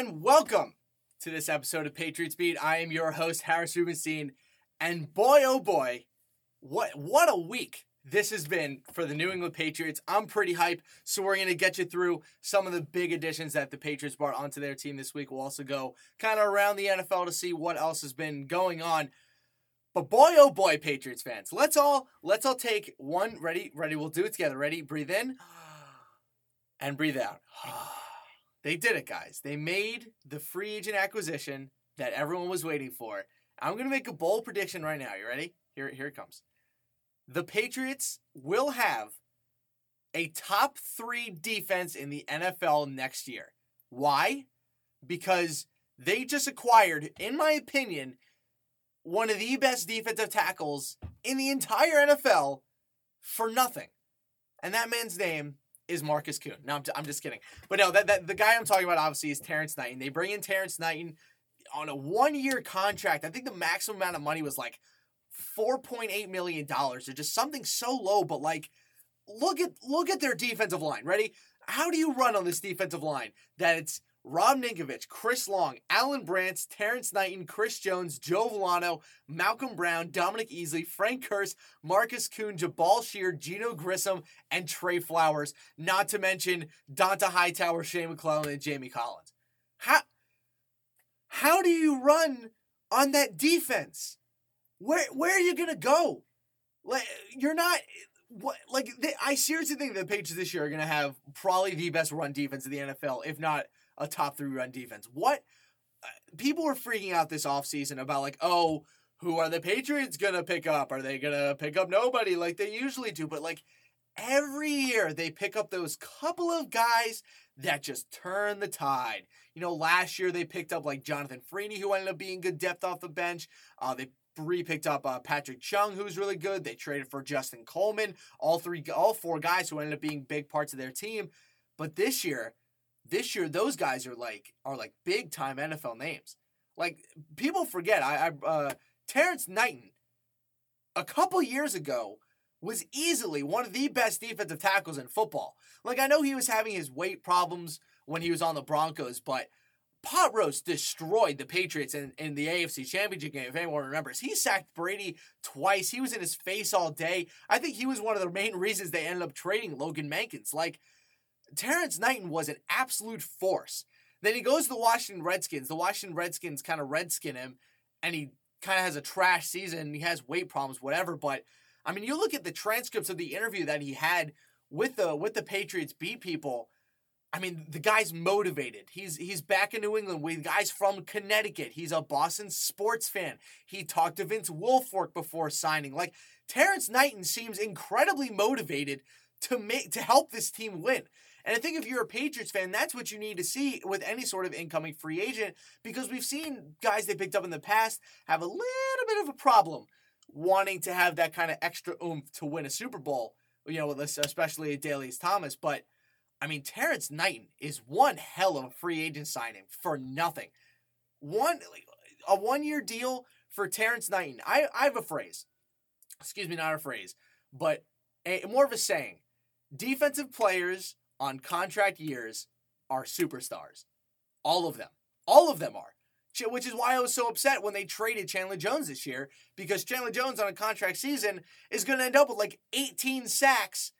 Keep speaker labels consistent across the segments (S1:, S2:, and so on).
S1: And welcome to this episode of Patriots Beat. I am your host, Harris Rubenstein, and boy, oh boy, what what a week this has been for the New England Patriots. I'm pretty hyped, so we're gonna get you through some of the big additions that the Patriots brought onto their team this week. We'll also go kind of around the NFL to see what else has been going on. But boy, oh boy, Patriots fans, let's all let's all take one. Ready, ready. We'll do it together. Ready, breathe in, and breathe out. They did it, guys. They made the free agent acquisition that everyone was waiting for. I'm going to make a bold prediction right now. You ready? Here, here it comes. The Patriots will have a top three defense in the NFL next year. Why? Because they just acquired, in my opinion, one of the best defensive tackles in the entire NFL for nothing. And that man's name is Markus Kuhn. No, I'm, I'm just kidding. But no, that, that the guy I'm talking about obviously is Terrance Knighton. They bring in Terrance Knighton on a one year contract. I think the maximum amount of money was like $4.8 million or just something so low, but like look at look at their defensive line. Ready? How do you run on this defensive line that it's Rob Ninkovich, Chris Long, Alan Branch, Terrance Knighton, Chris Jones, Joe Vellano, Malcolm Brown, Dominique Easley, Frank Kearse, Markus Kuhn, Jabaal Sheard, Geneo Grissom, and Trey Flowers. Not to mention Dont'a Hightower, Shea McClellin, and Jamie Collins. How how do you run on that defense? Where where are you gonna go? Like you're not what like they, I seriously think the Patriots this year are gonna have probably the best run defense in the NFL, if not a top three run defense. What uh, people were freaking out this offseason about like, oh, who are the Patriots gonna pick up? Are they gonna pick up nobody like they usually do? But like every year they pick up those couple of guys that just turn the tide. You know, last year they picked up like Jonathan Freeny, who ended up being good depth off the bench. Uh, they three picked up uh, Patrick Chung, who's really good. They traded for Justin Coleman. All three, all four guys who ended up being big parts of their team. But this year, this year those guys are like are like big time NFL names. Like people forget, I, I uh, Terrance Knighton, a couple years ago, was easily one of the best defensive tackles in football. Like I know he was having his weight problems when he was on the Broncos, but Pot Roast destroyed the Patriots in, in the AFC Championship game, if anyone remembers. He sacked Brady twice. He was in his face all day. I think he was one of the main reasons they ended up trading Logan Mankins. Like, Terrance Knighton was an absolute force. Then he goes to the Washington Redskins. The Washington Redskins kind of redskin him, and he kind of has a trash season. He has weight problems, whatever. But I mean, you look at the transcripts of the interview that he had with the with the Patriots beat people. I mean, the guy's motivated. He's he's back in New England with guys from Connecticut. He's a Boston sports fan. He talked to Vince Wilfork before signing. Like Terrance Knighton seems incredibly motivated to make to help this team win. And I think if you're a Patriots fan, that's what you need to see with any sort of incoming free agent because we've seen guys they picked up in the past have a little bit of a problem wanting to have that kind of extra oomph to win a Super Bowl, you know, especially Adalius Thomas. But I mean, Terrance Knighton is one hell of a free agent signing for nothing. One a one year deal for Terrance Knighton. I, I have a phrase, excuse me, not a phrase, but a, more of a saying. Defensive players on contract years are superstars. All of them. All of them are. Which is why I was so upset when they traded Chandler Jones this year because Chandler Jones on a contract season is going to end up with like 18 sacks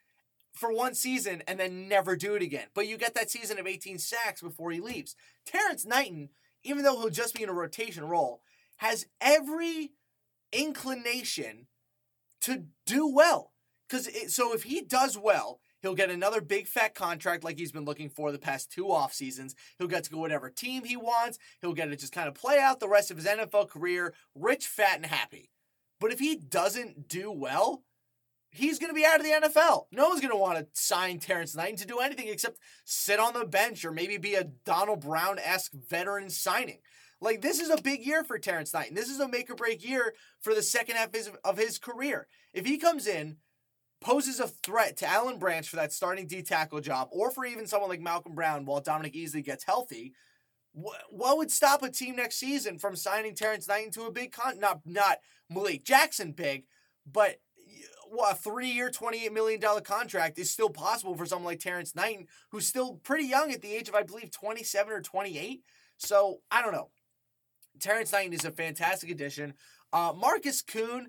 S1: for one season and then never do it again. But you get that season of 18 sacks before he leaves. Terrance Knighton, even though he'll just be in a rotation role, has every inclination to do well. Because so if he does well, He'll get another big fat contract like he's been looking for the past two off seasons. He'll get to go whatever team he wants. He'll get to just kind of play out the rest of his NFL career, rich, fat, and happy. But if he doesn't do well, he's going to be out of the NFL. No one's going to want to sign Terrance Knighton to do anything except sit on the bench or maybe be a Donald Brown esque veteran signing. Like, this is a big year for Terrance Knighton. This is a make or break year for the second half of his, of his career. If he comes in, poses a threat to Alan Branch for that starting D tackle job, or for even someone like Malcolm Brown while Dominique Easley gets healthy, what would stop a team next season from signing Terrance Knighton to a big con? Not not Malik Jackson big, but a three-year, twenty-eight million dollar contract is still possible for someone like Terrance Knighton, who's still pretty young at the age of, I believe, twenty-seven or twenty-eight. So I don't know. Terrance Knighton is a fantastic addition. Uh, Markus Kuhn,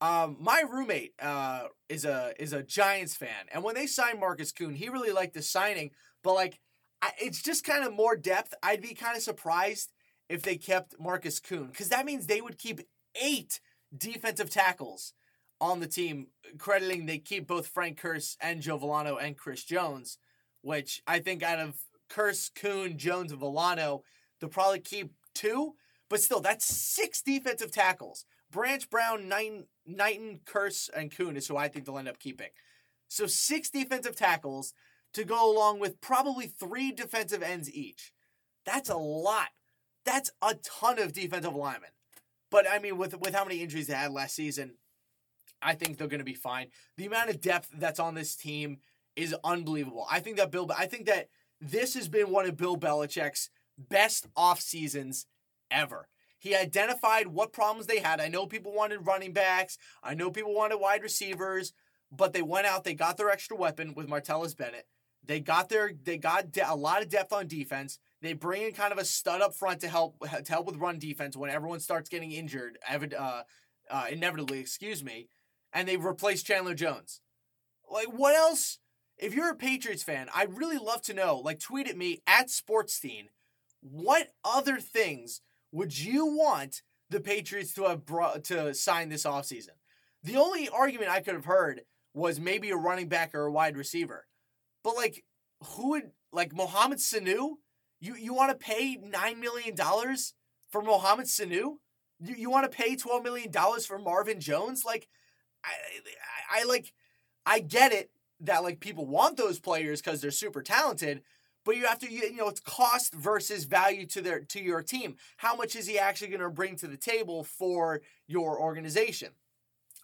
S1: um, my roommate uh, is a is a Giants fan, and when they signed Markus Kuhn, he really liked the signing. But like, I, it's just kind of more depth. I'd be kind of surprised if they kept Markus Kuhn because that means they would keep eight defensive tackles on the team, crediting they keep both Frank Kearse and Joe Vellano and Chris Jones, which I think out of Kearse, Kuhn, Jones, and Vellano, they'll probably keep two. But still, that's six defensive tackles. Branch, Brown, Knighton, Kearse, and Kuhn is who I think they'll end up keeping. So six defensive tackles to go along with probably three defensive ends each. That's a lot. That's a ton of defensive linemen. But I mean, with with how many injuries they had last season, I think they're going to be fine. The amount of depth that's on this team is unbelievable. I think that Bill. I think that this has been one of Bill Belichick's best off seasons ever. He identified what problems they had. I know people wanted running backs. I know people wanted wide receivers, but they went out. They got their extra weapon with Martellus Bennett. They got their. They got de- a lot of depth on defense. They bring in kind of a stud up front to help to help with run defense when everyone starts getting injured, uh, uh, inevitably. Excuse me, and they replace Chandler Jones. Like what else? If you're a Patriots fan, I'd really love to know. Like tweet at me at Sportstein. What other things would you want the Patriots to have brought to sign this offseason? The only argument I could have heard was maybe a running back or a wide receiver. But like who would like Mohamed Sanu? You you want to pay nine million dollars for Mohamed Sanu? You you want to pay twelve million dollars for Marvin Jones? Like I, I, I like I get it that like people want those players because they're super talented, but you have to you know it's cost versus value to their to your team how much is he actually going to bring to the table for your organization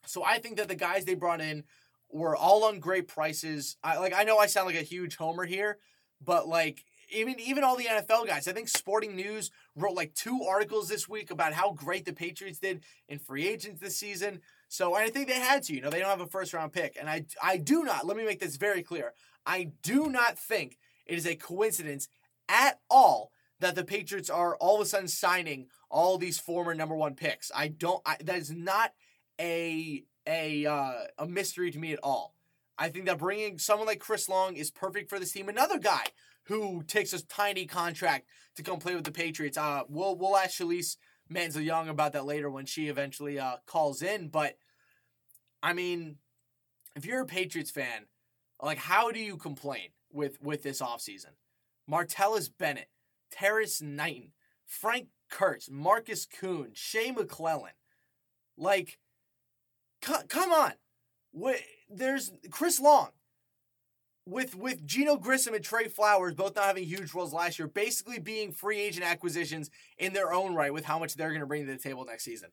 S1: so i think that the guys they brought in were all on great prices i like i know i sound like a huge homer here but like even even all the NFL guys. I think Sporting News wrote like two articles this week about how great the Patriots did in free agents this season. So I think they had to. You know, they don't have a first round pick, and I I do not. Let me make this very clear. I do not think it is a coincidence at all that the Patriots are all of a sudden signing all these former number one picks. I don't. I, that is not a a uh, a mystery to me at all. I think that bringing someone like Chris Long is perfect for this team. Another guy who takes a tiny contract to come play with the Patriots. Uh, we'll we'll ask Shalise Manza Young about that later when she eventually uh, calls in. But I mean, if you're a Patriots fan, like how do you complain? With with this offseason. Martellus Bennett, Terrance Knighton, Frank Kearse, Markus Kuhn, Shea McClellin. Like, c- come on. Wait, There's Chris Long. With with Geneo Grissom and Trey Flowers both not having huge roles last year, basically being free agent acquisitions in their own right with how much they're going to bring to the table next season.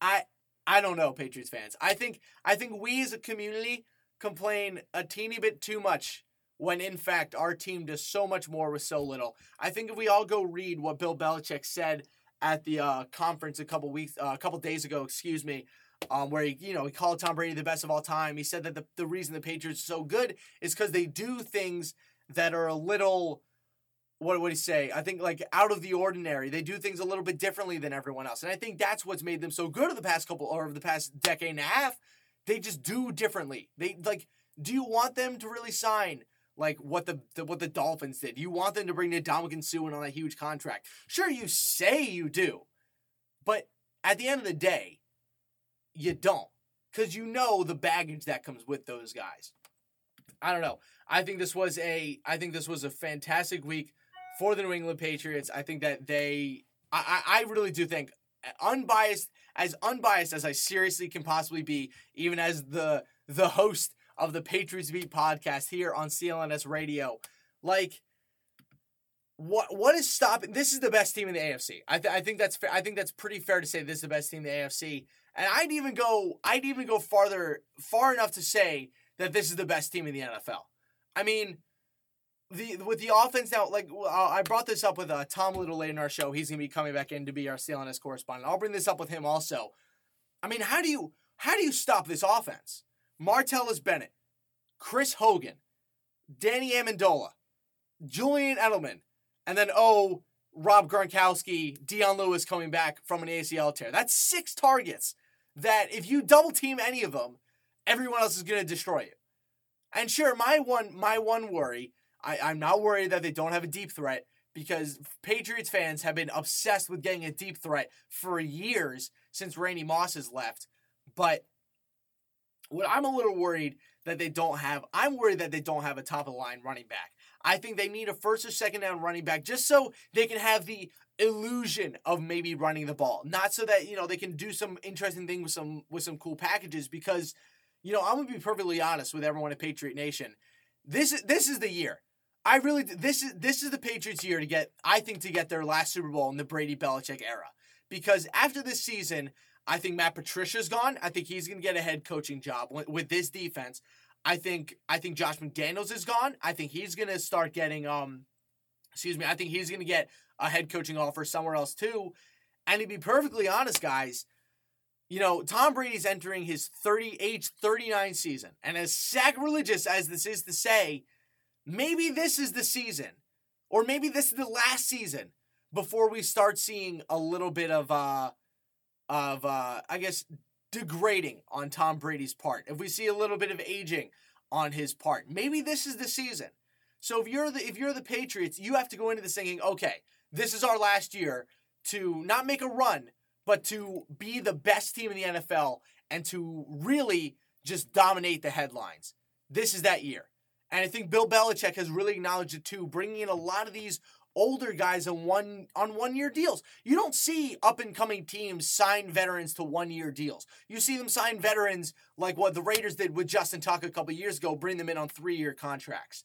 S1: I I don't know, Patriots fans. I think I think we as a community complain a teeny bit too much when in fact our team does so much more with so little. I think if we all go read what Bill Belichick said at the uh, conference a couple weeks, uh, a couple days ago, excuse me, um, where he, you know, he called Tom Brady the best of all time. He said that the, the reason the Patriots are so good is because they do things that are a little, what would he say? I think like out of the ordinary. They do things a little bit differently than everyone else, and I think that's what's made them so good over the past couple or over the past decade and a half. They just do differently. They like. Do you want them to really sign? Like what the, the, what the Dolphins did. You want them to bring Ndamukong Suh in on a huge contract. Sure, you say you do, but at the end of the day, you don't because you know the baggage that comes with those guys. I don't know. I think this was a I think this was a fantastic week for the New England Patriots. I think that they I, I really do think uh, unbiased as unbiased as I seriously can possibly be, even as the the host of the Patriots Beat podcast here on CLNS Radio. Like, what what is stopping? This is the best team in the AFC. I, th- I think that's fa- I think that's pretty fair to say this is the best team in the AFC. And I'd even go I'd even go farther far enough to say that this is the best team in the NFL. I mean, the with the offense now, like I brought this up with uh, Tom Little late in our show. He's gonna be coming back in to be our CLNS correspondent. I'll bring this up with him also. I mean, how do you how do you stop this offense? Martellus Bennett, Chris Hogan, Danny Amendola, Julian Edelman, and then oh, Rob Gronkowski, Dion Lewis coming back from an ACL tear. That's six targets that if you double team any of them, everyone else is going to destroy you. And sure, my one my one worry, I, I'm not worried that they don't have a deep threat because Patriots fans have been obsessed with getting a deep threat for years since Randy Moss has left. But what I'm a little worried that they don't have, I'm worried that they don't have a top of the line running back. I think they need a first or second down running back just so they can have the illusion of maybe running the ball. Not so that, you know, they can do some interesting thing with some with some cool packages because, you know, I'm gonna be perfectly honest with everyone at Patriot Nation. This is this is the year. I really this is this is the Patriots year to get I think to get their last Super Bowl in the Brady Belichick era. Because after this season, I think Matt Patricia's gone. I think he's going to get a head coaching job with, this defense. I think I think Josh McDaniels is gone. I think he's going to start getting um excuse me, I think he's going to get a head coaching offer somewhere else too. And to be perfectly honest, guys, you know, Tom Brady's entering his 30 age 39 season. And as sacrilegious as this is to say, maybe this is the season or maybe this is the last season before we start seeing a little bit of uh of uh I guess degrading on Tom Brady's part. If we see a little bit of aging on his part, maybe this is the season. So if you're the if you're the Patriots, you have to go into this thinking, okay, this is our last year to not make a run, but to be the best team in the NFL and to really just dominate the headlines. This is that year. And I think Bill Belichick has really acknowledged it too, bringing in a lot of these older guys on one on one year deals. You don't see up and coming teams sign veterans to one year deals. You see them sign veterans like what the Raiders did with Justin Tuck a couple years ago, bring them in on three year contracts.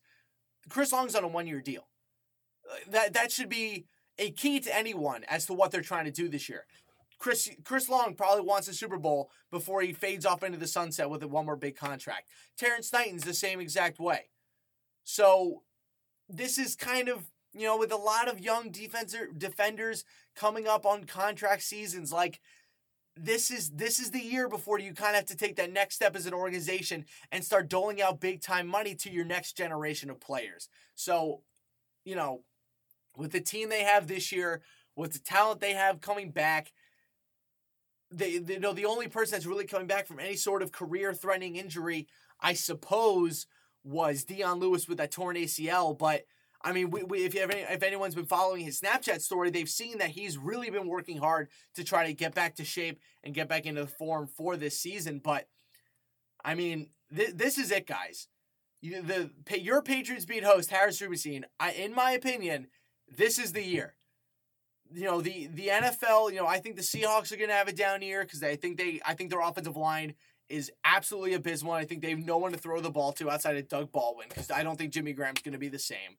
S1: Chris Long's on a one year deal. That that should be a key to anyone as to what they're trying to do this year. Chris Chris Long probably wants a Super Bowl before he fades off into the sunset with a one more big contract. Terrance Knighton's the same exact way. So this is kind of you know, with a lot of young defender defenders coming up on contract seasons, like this is this is the year before you kind of have to take that next step as an organization and start doling out big time money to your next generation of players. So, you know, with the team they have this year, with the talent they have coming back, they, they you know the only person that's really coming back from any sort of career threatening injury, I suppose, was Dion Lewis with that torn ACL, but I mean, we, we, if any, if anyone's been following his Snapchat story, they've seen that he's really been working hard to try to get back to shape and get back into the form for this season. But I mean, th- this is it, guys. You, the your Patriots beat host Harris Rubenstein. I, in my opinion, this is the year. You know the the NFL. You know I think the Seahawks are going to have a down year because I think they I think their offensive line is absolutely abysmal. I think they have no one to throw the ball to outside of Doug Baldwin because I don't think Jimmy Graham's going to be the same.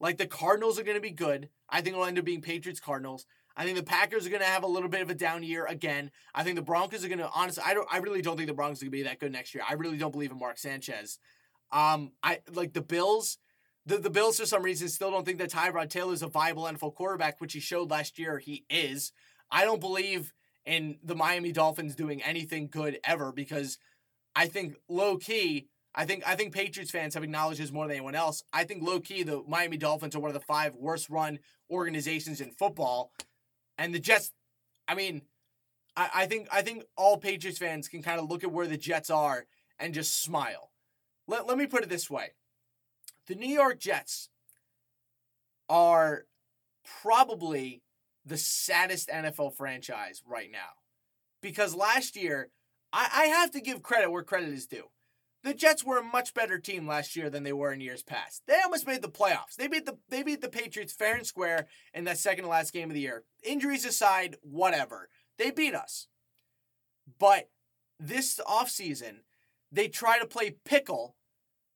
S1: Like the Cardinals are going to be good. I think it'll end up being Patriots Cardinals. I think the Packers are going to have a little bit of a down year again. I think the Broncos are going to honestly. I don't. I really don't think the Broncos are going to be that good next year. I really don't believe in Mark Sanchez. Um, I like the Bills. The, the Bills for some reason still don't think that Tyrod Taylor is a viable NFL quarterback, which he showed last year he is. I don't believe in the Miami Dolphins doing anything good ever because I think low key I think I think Patriots fans have acknowledged this more than anyone else. I think low key the Miami Dolphins are one of the five worst run organizations in football, and the Jets. I mean, I, I think I think all Patriots fans can kind of look at where the Jets are and just smile. Let Let me put it this way: the New York Jets are probably the saddest NFL franchise right now because last year I, I have to give credit where credit is due the Jets were a much better team last year than they were in years past. They almost made the playoffs. They beat the they beat the Patriots fair and square in that second to last game of the year. Injuries aside, whatever. They beat us. But this offseason, they try to play pickle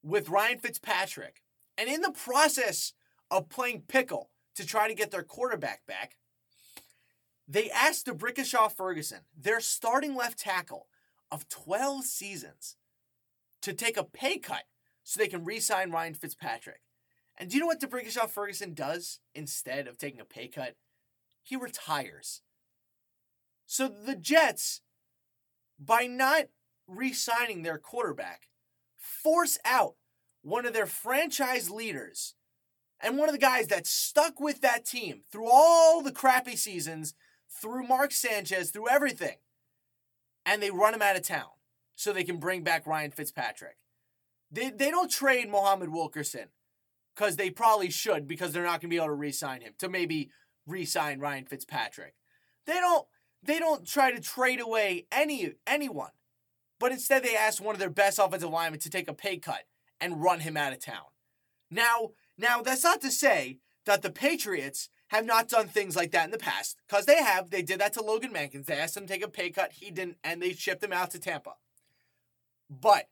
S1: with Ryan Fitzpatrick. And in the process of playing pickle to try to get their quarterback back, they asked D'Brickashaw Ferguson, their starting left tackle of 12 seasons, to take a pay cut so they can re sign Ryan Fitzpatrick. And do you know what D'Brickashaw Ferguson does instead of taking a pay cut? He retires. So the Jets, by not re signing their quarterback, force out one of their franchise leaders and one of the guys that stuck with that team through all the crappy seasons, through Mark Sanchez, through everything, and they run him out of town so they can bring back Ryan Fitzpatrick. They, they don't trade Muhammad Wilkerson because they probably should because they're not going to be able to re-sign him to maybe re-sign Ryan Fitzpatrick. They don't they don't try to trade away any anyone, but instead they ask one of their best offensive linemen to take a pay cut and run him out of town. Now, now that's not to say that the Patriots have not done things like that in the past, because they have. They did that to Logan Mankins. They asked him to take a pay cut, he didn't, and they shipped him out to Tampa. But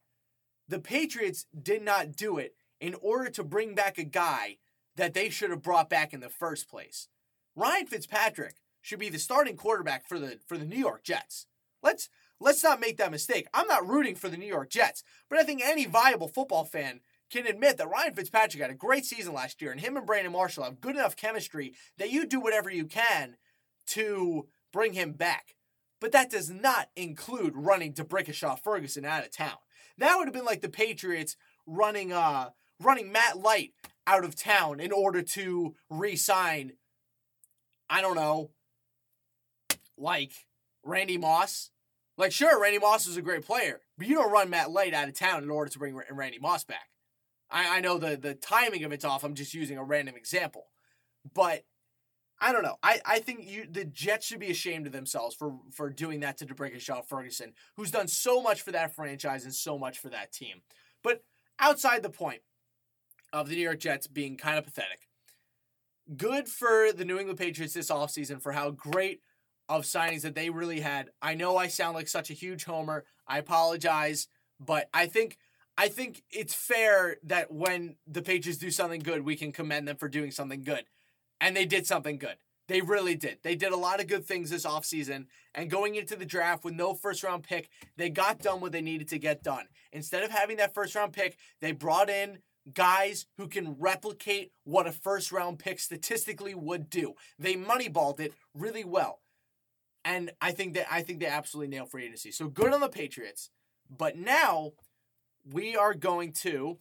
S1: the Patriots did not do it in order to bring back a guy that they should have brought back in the first place. Ryan Fitzpatrick should be the starting quarterback for the for the New York Jets. Let's let's not make that mistake. I'm not rooting for the New York Jets, but I think any viable football fan can admit that Ryan Fitzpatrick had a great season last year, and him and Brandon Marshall have good enough chemistry that you do whatever you can to bring him back. But that does not include running D'Brickashaw Ferguson out of town. That would have been like the Patriots running uh running Matt Light out of town in order to re-sign I don't know like Randy Moss. Like sure, Randy Moss is a great player, but you don't run Matt Light out of town in order to bring Randy Moss back. I, I know the the timing of it's off. I'm just using a random example. But I don't know. I, I think you the Jets should be ashamed of themselves for for doing that to D'Brickashaw Ferguson, who's done so much for that franchise and so much for that team. But outside the point of the New York Jets being kind of pathetic, good for the New England Patriots this offseason for how great of signings that they really had. I know I sound like such a huge homer. I apologize, but I think I think it's fair that when the Patriots do something good, we can commend them for doing something good and they did something good. They really did. They did a lot of good things this offseason. And going into the draft with no first round pick, they got done what they needed to get done. Instead of having that first round pick, they brought in guys who can replicate what a first round pick statistically would do. They moneyballed it really well. And I think that I think they absolutely nailed free agency. So good on the Patriots. But now we are going to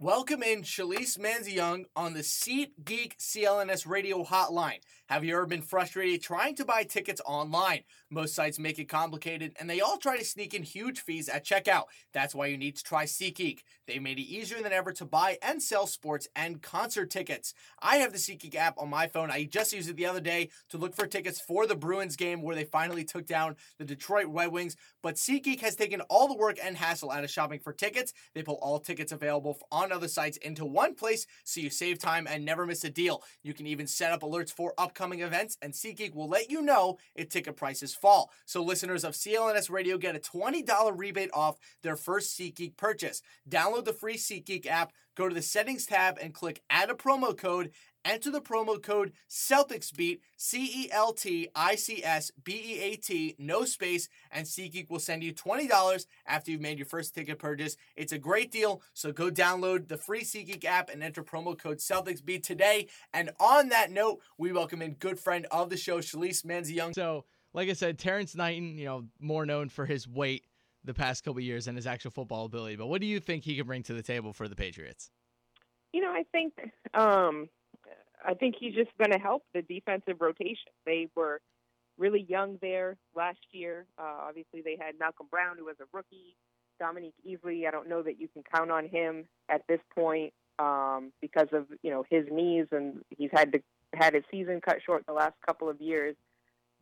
S1: Welcome in Shalise Manza Young on the SeatGeek CLNS radio hotline. Have you ever been frustrated trying to buy tickets online? Most sites make it complicated and they all try to sneak in huge fees at checkout. That's why you need to try SeatGeek. They made it easier than ever to buy and sell sports and concert tickets. I have the SeatGeek app on my phone. I just used it the other day to look for tickets for the Bruins game where they finally took down the Detroit Red Wings. But SeatGeek has taken all the work and hassle out of shopping for tickets. They pull all tickets available on other sites into one place so you save time and never miss a deal. You can even set up alerts for upcoming events, and SeatGeek will let you know if ticket prices fall. So listeners of CLNS Radio get a $20 rebate off their first SeatGeek purchase. Download the free SeatGeek app, go to the settings tab, and click add a promo code Enter the promo code CelticsBeat, C E L T I C S B E A T, no space, and SeatGeek will send you $20 after you've made your first ticket purchase. It's a great deal, so go download the free SeatGeek app and enter promo code CelticsBeat today. And on that note, we welcome in good friend of the show, Shalise Manza Young.
S2: So, like I said, Terrance Knighton, you know, more known for his weight the past couple years and his actual football ability. But what do you think he can bring to the table for the Patriots?
S3: You know, I think um, I think he's just going to help the defensive rotation. They were really young there last year. Uh, obviously, they had Malcolm Brown, who was a rookie. Dominique Easley, I don't know that you can count on him at this point um, because of you know his knees, and he's had to had his season cut short the last couple of years.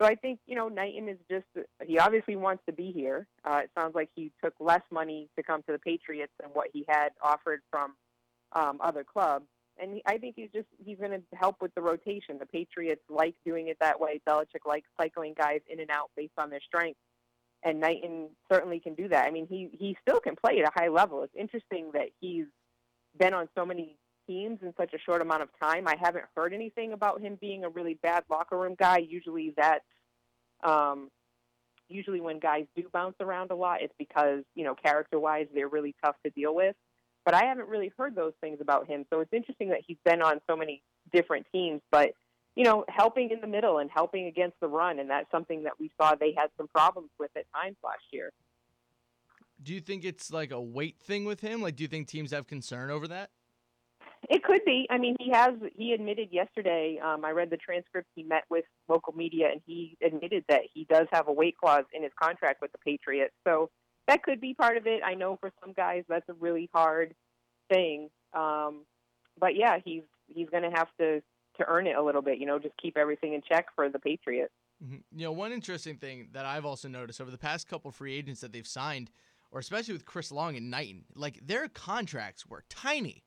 S3: So I think you know Knighton is just he obviously wants to be here. Uh, it sounds like he took less money to come to the Patriots than what he had offered from um, other clubs and he, I think he's just he's going to help with the rotation. The Patriots like doing it that way. Belichick likes cycling guys in and out based on their strength, and Knighton certainly can do that. I mean, he he still can play at a high level. It's interesting that he's been on so many teams in such a short amount of time. I haven't heard anything about him being a really bad locker room guy. Usually that's um, usually when guys do bounce around a lot, it's because you know character wise they're really tough to deal with. But I haven't really heard those things about him. So it's interesting that he's been on so many different teams. But you know, helping in the middle and helping against the run, and that's something that we saw they had some problems with at times last year.
S1: Do you think it's like a weight thing with him? Like, do you think teams have concern over that?
S3: It could be. I mean, he has. He admitted yesterday. Um, I read the transcript. He met with local media, and he admitted that he does have a weight clause in his contract with the Patriots. So that could be part of it. I know for some guys that's a really hard thing. Um, but yeah, he's he's going to have to to earn it a little bit. You know, just keep everything in check for the Patriots.
S1: Mm-hmm. You know, one interesting thing that I've also noticed over the past couple free agents that they've signed, or especially with Chris Long and Knighton, like their contracts were tiny.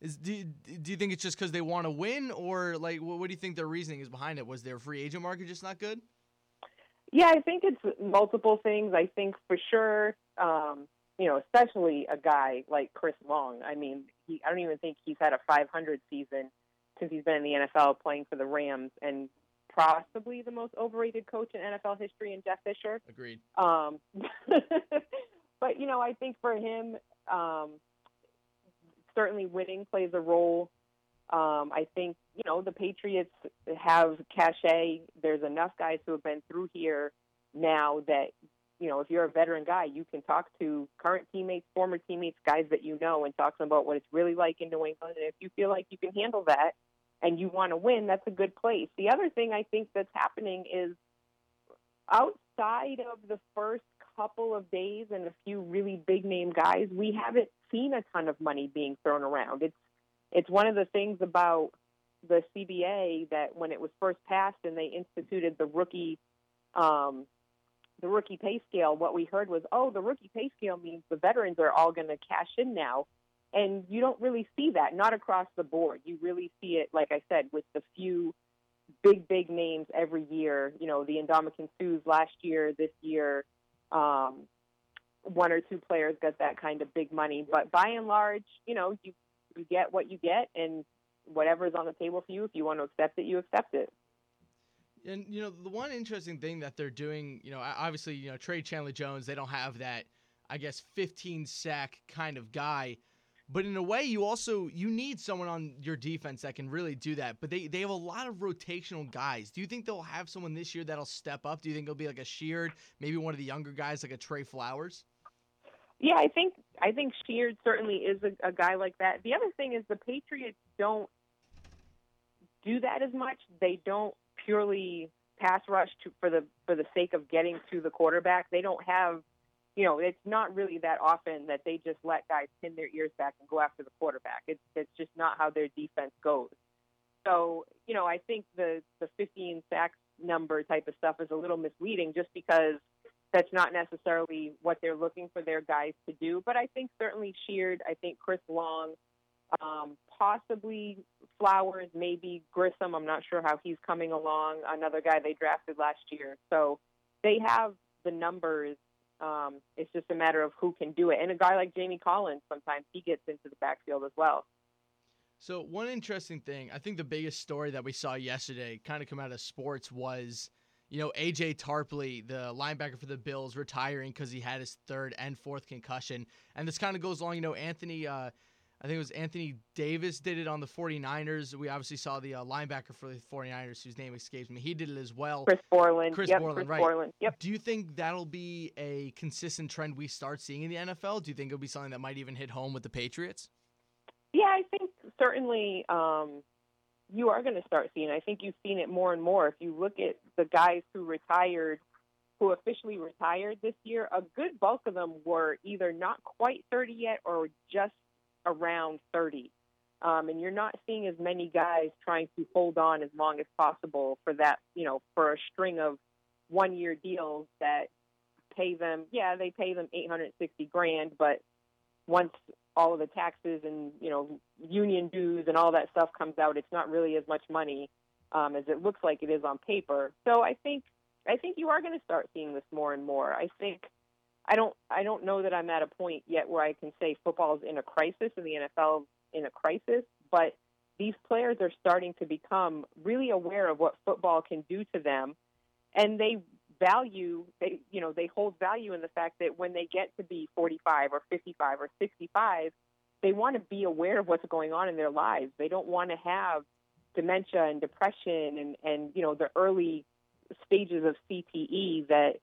S1: Is do, do you think it's just because they want to win, or like what, what do you think their reasoning is behind it? Was their free agent market just not good?
S3: Yeah, I think it's multiple things. I think for sure, um, you know, especially a guy like Chris Long. I mean, he, I don't even think he's had a 500 season since he's been in the NFL playing for the Rams, and possibly the most overrated coach in NFL history in Jeff Fisher.
S1: Agreed.
S3: Um, but you know, I think for him, um, certainly winning plays a role. Um, I think you know the Patriots have cachet. There's enough guys who have been through here now that you know if you're a veteran guy, you can talk to current teammates, former teammates, guys that you know, and talk to them about what it's really like in New England. And if you feel like you can handle that and you want to win, that's a good place. The other thing I think that's happening is outside of the first couple of days and a few really big name guys, we haven't seen a ton of money being thrown around. It's it's one of the things about the CBA that when it was first passed and they instituted the rookie um, the rookie pay scale, what we heard was, oh, the rookie pay scale means the veterans are all going to cash in now. And you don't really see that, not across the board. You really see it, like I said, with the few big, big names every year. You know, the Suhs last year, this year, um, one or two players got that kind of big money. But by and large, you know, you you get what you get, and whatever's on the table for you, if you want to accept it, you accept it.
S1: And you know, the one interesting thing that they're doing, you know, obviously, you know, trade Chandler Jones, they don't have that, I guess, 15 sack kind of guy. But in a way, you also you need someone on your defense that can really do that. But they, they have a lot of rotational guys. Do you think they'll have someone this year that'll step up? Do you think it'll be like a Sheard, maybe one of the younger guys like a Trey Flowers?
S3: Yeah, I think I think Sheard certainly is a, a guy like that. The other thing is the Patriots don't do that as much. They don't purely pass rush to, for the for the sake of getting to the quarterback. They don't have, you know, it's not really that often that they just let guys pin their ears back and go after the quarterback. It's it's just not how their defense goes. So, you know, I think the the 15 sacks number type of stuff is a little misleading just because that's not necessarily what they're looking for their guys to do. But I think certainly Sheard, I think Chris Long, um, possibly Flowers, maybe Grissom. I'm not sure how he's coming along. Another guy they drafted last year. So they have the numbers. Um, it's just a matter of who can do it. And a guy like Jamie Collins, sometimes he gets into the backfield as well.
S1: So one interesting thing, I think the biggest story that we saw yesterday, kind of come out of sports, was you know AJ Tarpley, the linebacker for the Bills, retiring because he had his third and fourth concussion, and this kind of goes along. You know Anthony. Uh, I think it was Anthony Davis did it on the 49ers. We obviously saw the uh, linebacker for the 49ers, whose name escapes me. He did it as well.
S3: Chris Borland.
S1: Chris
S3: yep,
S1: Borland,
S3: Chris
S1: right.
S3: Borland. Yep.
S1: Do you think that'll be a consistent trend we start seeing in the NFL? Do you think it'll be something that might even hit home with the Patriots?
S3: Yeah, I think certainly um, you are going to start seeing. I think you've seen it more and more. If you look at the guys who retired, who officially retired this year, a good bulk of them were either not quite 30 yet or just around 30. Um, and you're not seeing as many guys trying to hold on as long as possible for that, you know, for a string of one year deals that pay them, yeah, they pay them 860 grand, but once all of the taxes and, you know, union dues and all that stuff comes out, it's not really as much money um, as it looks like it is on paper. So I think, I think you are going to start seeing this more and more. I think I don't I don't know that I'm at a point yet where I can say football is in a crisis and the NFL in a crisis, but these players are starting to become really aware of what football can do to them and they value they you know they hold value in the fact that when they get to be 45 or 55 or 65 they want to be aware of what's going on in their lives they don't want to have dementia and depression and and you know the early stages of CTE that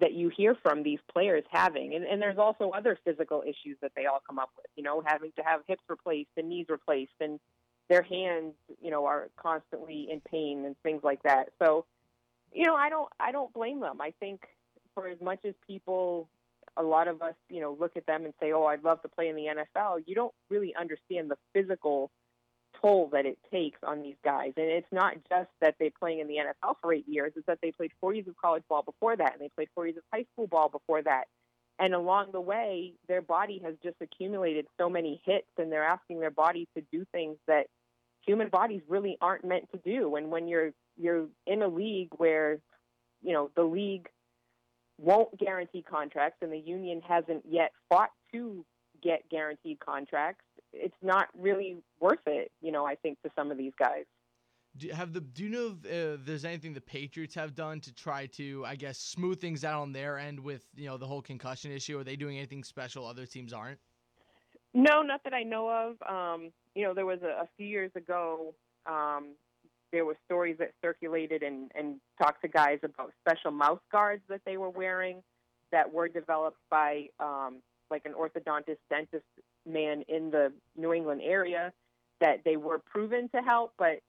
S3: that you hear from these players having. And, and there's also other physical issues that they all come up with, you know, having to have hips replaced and knees replaced and their hands, you know, are constantly in pain and things like that. So, you know, I don't I don't blame them. I think for as much as people a lot of us, you know, look at them and say, "Oh, I'd love to play in the NFL." You don't really understand the physical toll that it takes on these guys. And it's not just that they're playing in the NFL for eight years, it's that they played four years of college ball before that, and they played four years of high school ball before that. And along the way, their body has just accumulated so many hits, and they're asking their body to do things that human bodies really aren't meant to do. And when you're you're in a league where, you know, the league won't guarantee contracts, and the union hasn't yet fought to get guaranteed contracts, it's not really worth it. You know, I think to some of these guys.
S2: Do have the do you know if uh, there's anything the Patriots have done to try to I guess smooth things out on their end with you know the whole concussion issue? Are they doing anything special other teams aren't?
S3: No, not that I know of. Um, you know, there was a, a few years ago. Um, there were stories that circulated and, and talked to guys about special mouth guards that they were wearing that were developed by um, like an orthodontist dentist man in the New England area that they were proven to help, but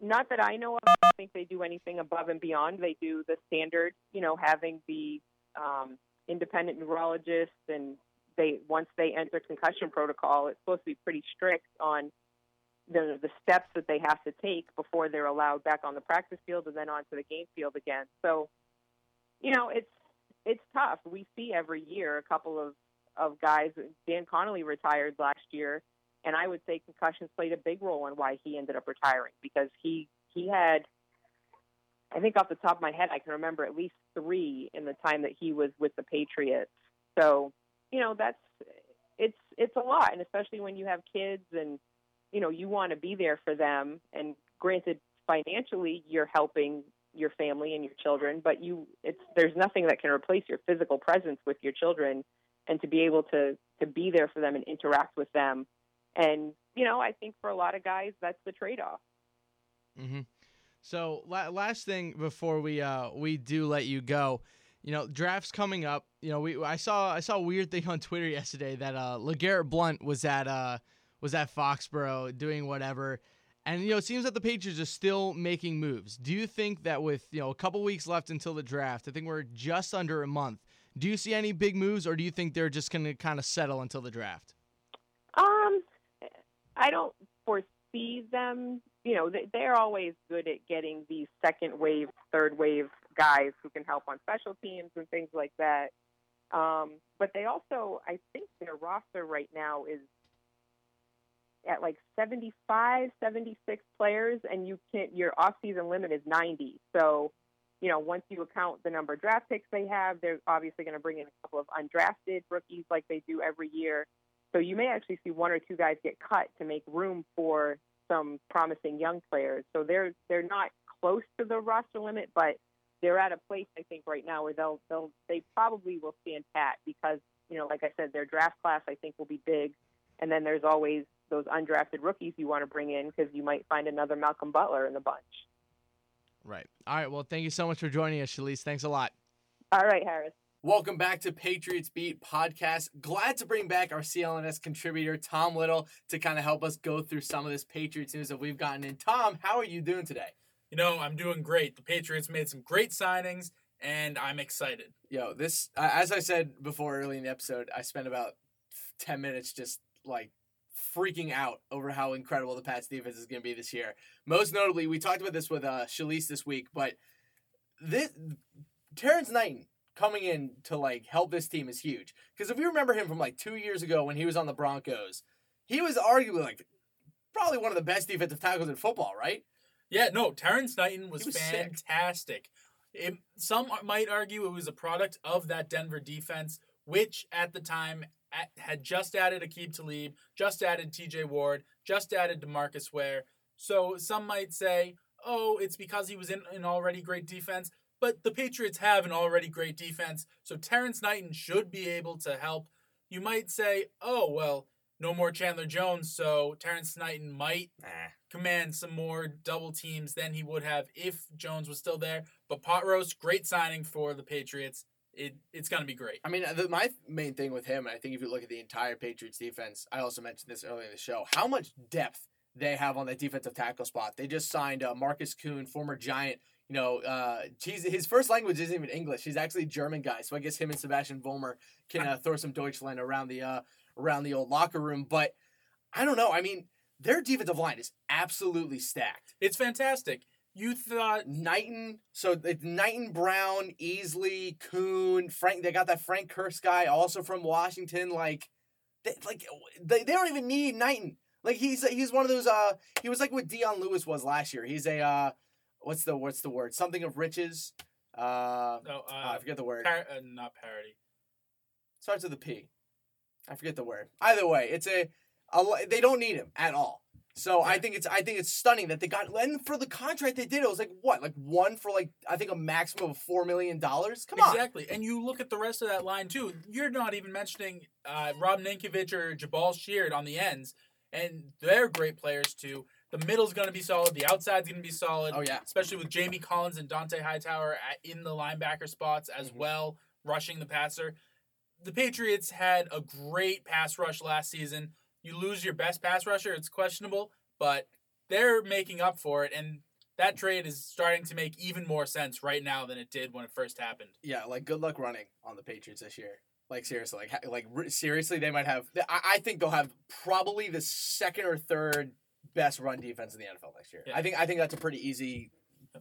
S3: not that I know of. I don't think they do anything above and beyond. They do the standard, you know, having the um, independent neurologist, and they once they enter concussion protocol, it's supposed to be pretty strict on the the steps that they have to take before they're allowed back on the practice field and then onto the game field again. So, you know, it's it's tough. We see every year a couple of of guys. Dan Connolly retired last year, and I would say concussions played a big role in why he ended up retiring because he he had. I think off the top of my head, I can remember at least three in the time that he was with the Patriots. So, you know, that's it's it's a lot, and especially when you have kids and you know you want to be there for them. And granted, financially, you're helping your family and your children, but you it's there's nothing that can replace your physical presence with your children and to be able to to be there for them and interact with them. And you know, I think for a lot of guys, that's the trade off.
S2: Mm-hmm. So la- last thing before we uh we do let you go, you know, drafts coming up. You know, we I saw I saw a weird thing on Twitter yesterday that uh LeGarrette Blount was at uh was at Foxborough doing whatever. And you know, it seems that the Patriots are still making moves. Do you think that with you know a couple weeks left until the draft, I think we're just under a month. Do you see any big moves, or do you think they're just going to kind of settle until the draft?
S3: Um, I don't foresee them. You know, they're always good at getting these second wave, third wave guys who can help on special teams and things like that. Um, but they also, I think their roster right now is at like 75, 76 players, and you can't. Your off-season limit is 90. So you know, once you account the number of draft picks they have, they're obviously going to bring in a couple of undrafted rookies like they do every year. So you may actually see one or two guys get cut to make room for some promising young players. So they're they're not close to the roster limit, but they're at a place I think right now where they'll they'll they probably will stand pat because you know, like I said, their draft class I think will be big, and then there's always those undrafted rookies you want to bring in because you might find another Malcolm Butler in the bunch.
S2: Right. All right. Well, thank you so much for joining us, Shalise. Thanks a lot.
S3: All right, Harris.
S1: Welcome back to Patriots Beat podcast. Glad to bring back our CLNS contributor, Tom Little, to kind of help us go through some of this Patriots news that we've gotten in. Tom, how are you doing today?
S4: You know, I'm doing great. The Patriots made some great signings, and I'm excited.
S1: Yo, this, uh, as I said before early in the episode, I spent about 10 minutes just like freaking out over how incredible the Pats defense is going to be this year. Most notably, we talked about this with uh, Shalise this week, but this Terrance Knighton coming in to like help this team is huge. Because if you remember him from like two years ago when he was on the Broncos, he was arguably like probably one of the best defensive tackles in football, right?
S4: Yeah, no, Terrance Knighton was, was fantastic. It, some might argue it was a product of that Denver defense, which at the time had just added Aqib Talib, just added TJ Ward, just added Demarcus Ware. So some might say, oh, it's because he was in an already great defense. But the Patriots have an already great defense, so Terrance Knighton should be able to help. You might say, oh, well, no more Chandler Jones, so Terrance Knighton might
S1: Nah.
S4: command some more double teams than he would have if Jones was still there. But Pot Roast, great signing for the Patriots. It it's gonna be great.
S1: I mean, the, my main thing with him, and I think if you look at the entire Patriots defense, I also mentioned this earlier in the show, how much depth they have on that defensive tackle spot. They just signed uh, Markus Kuhn, former Giant. You know, uh, he's, his first language isn't even English. He's actually a German guy. So I guess him and Sebastian Vollmer can uh, throw some Deutschland around the uh, around the old locker room. But I don't know. I mean, their defensive line is absolutely stacked.
S4: It's fantastic. You thought
S1: Knighton, so it's Knighton, Brown, Easley, Kuhn, Frank. They got that Frank Kearse guy also from Washington. Like, they, like they, they don't even need Knighton. Like he's he's one of those. Uh, he was like what Dion Lewis was last year. He's a uh, what's the what's the word? Something of riches. Uh, oh,
S4: uh,
S1: I forget the word.
S4: par- uh, not parody.
S1: Starts with a P. I forget the word. Either way, it's a, a they don't need him at all. So I think it's I think it's stunning that they got and for the contract they did it was like what like one for like I think a maximum of four million dollars. Come on,
S4: Exactly. And you look at the rest of that line too. You're not even mentioning uh, Rob Ninkovich or Jabaal Sheard on the ends, and they're great players too. The middle's going to be solid. The outside's going to be solid.
S1: Oh yeah,
S4: especially with Jamie Collins and Dont'a Hightower at, in the linebacker spots as
S1: Mhm.
S4: well, rushing the passer. The Patriots had a great pass rush last season. You lose your best pass rusher, it's questionable, but they're making up for it, and that trade is starting to make even more sense right now than it did when it first happened.
S1: yeah. Like good luck running on the Patriots this year. Like seriously, like like seriously, they might have. I, I think they'll have probably the second or third best run defense in the NFL next year.
S4: Yeah.
S1: I think I think that's a pretty easy,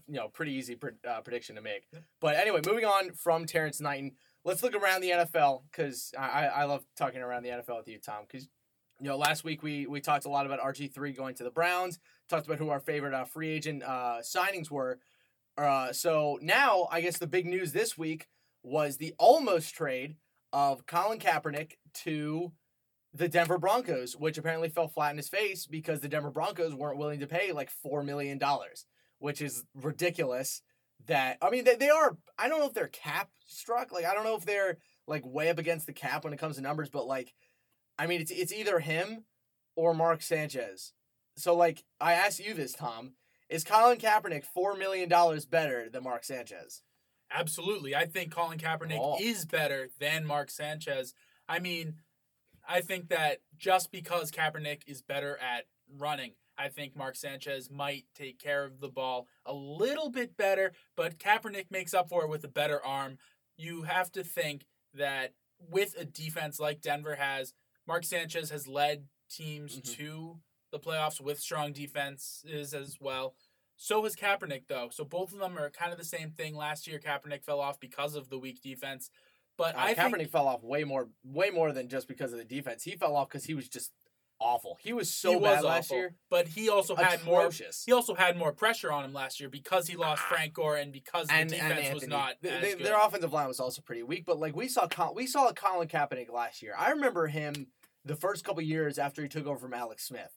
S1: you know, pretty easy pre- uh, prediction to make. But anyway, moving on from Terrance Knighton, let's look around the NFL because I, I I love talking around the NFL with you, Tom. Because you know, last week we we talked a lot about RG three going to the Browns. Talked about who our favorite uh, free agent uh, signings were. Uh, so now I guess the big news this week was the almost trade of Colin Kaepernick to the Denver Broncos, which apparently fell flat in his face because the Denver Broncos weren't willing to pay like four million dollars, which is ridiculous. That I mean, they, they are. I don't know if they're cap struck. Like I don't know if they're like way up against the cap when it comes to numbers, but like, I mean, it's it's either him or Mark Sanchez. So like, I ask you this, Tom: Is Colin Kaepernick four million dollars better than Mark Sanchez?
S4: Absolutely. I think Colin Kaepernick
S1: Oh.
S4: is better than Mark Sanchez. I mean, I think that just because Kaepernick is better at running, I think Mark Sanchez might take care of the ball a little bit better, but Kaepernick makes up for it with a better arm. You have to think that with a defense like Denver has, Mark Sanchez has led teams
S1: Mhm.
S4: to the playoffs with strong defenses as well. So has Kaepernick, though. So both of them are kind of the same thing. Last year, Kaepernick fell off because of the weak defense. But
S1: Uh,
S4: I
S1: Kaepernick
S4: think
S1: fell off way more, way more than just because of the defense. He fell off because he was just awful. He was so
S4: he was
S1: bad last
S4: awful,
S1: year.
S4: But he also had more. He also had more pressure on him last year because he lost Frank Gore and because the
S1: and,
S4: defense was not
S1: They-
S4: as
S1: they-
S4: good.
S1: their offensive line was also pretty weak. But like we saw, we saw Colin Kaepernick last year. I remember him the first couple years after he took over from Alex Smith.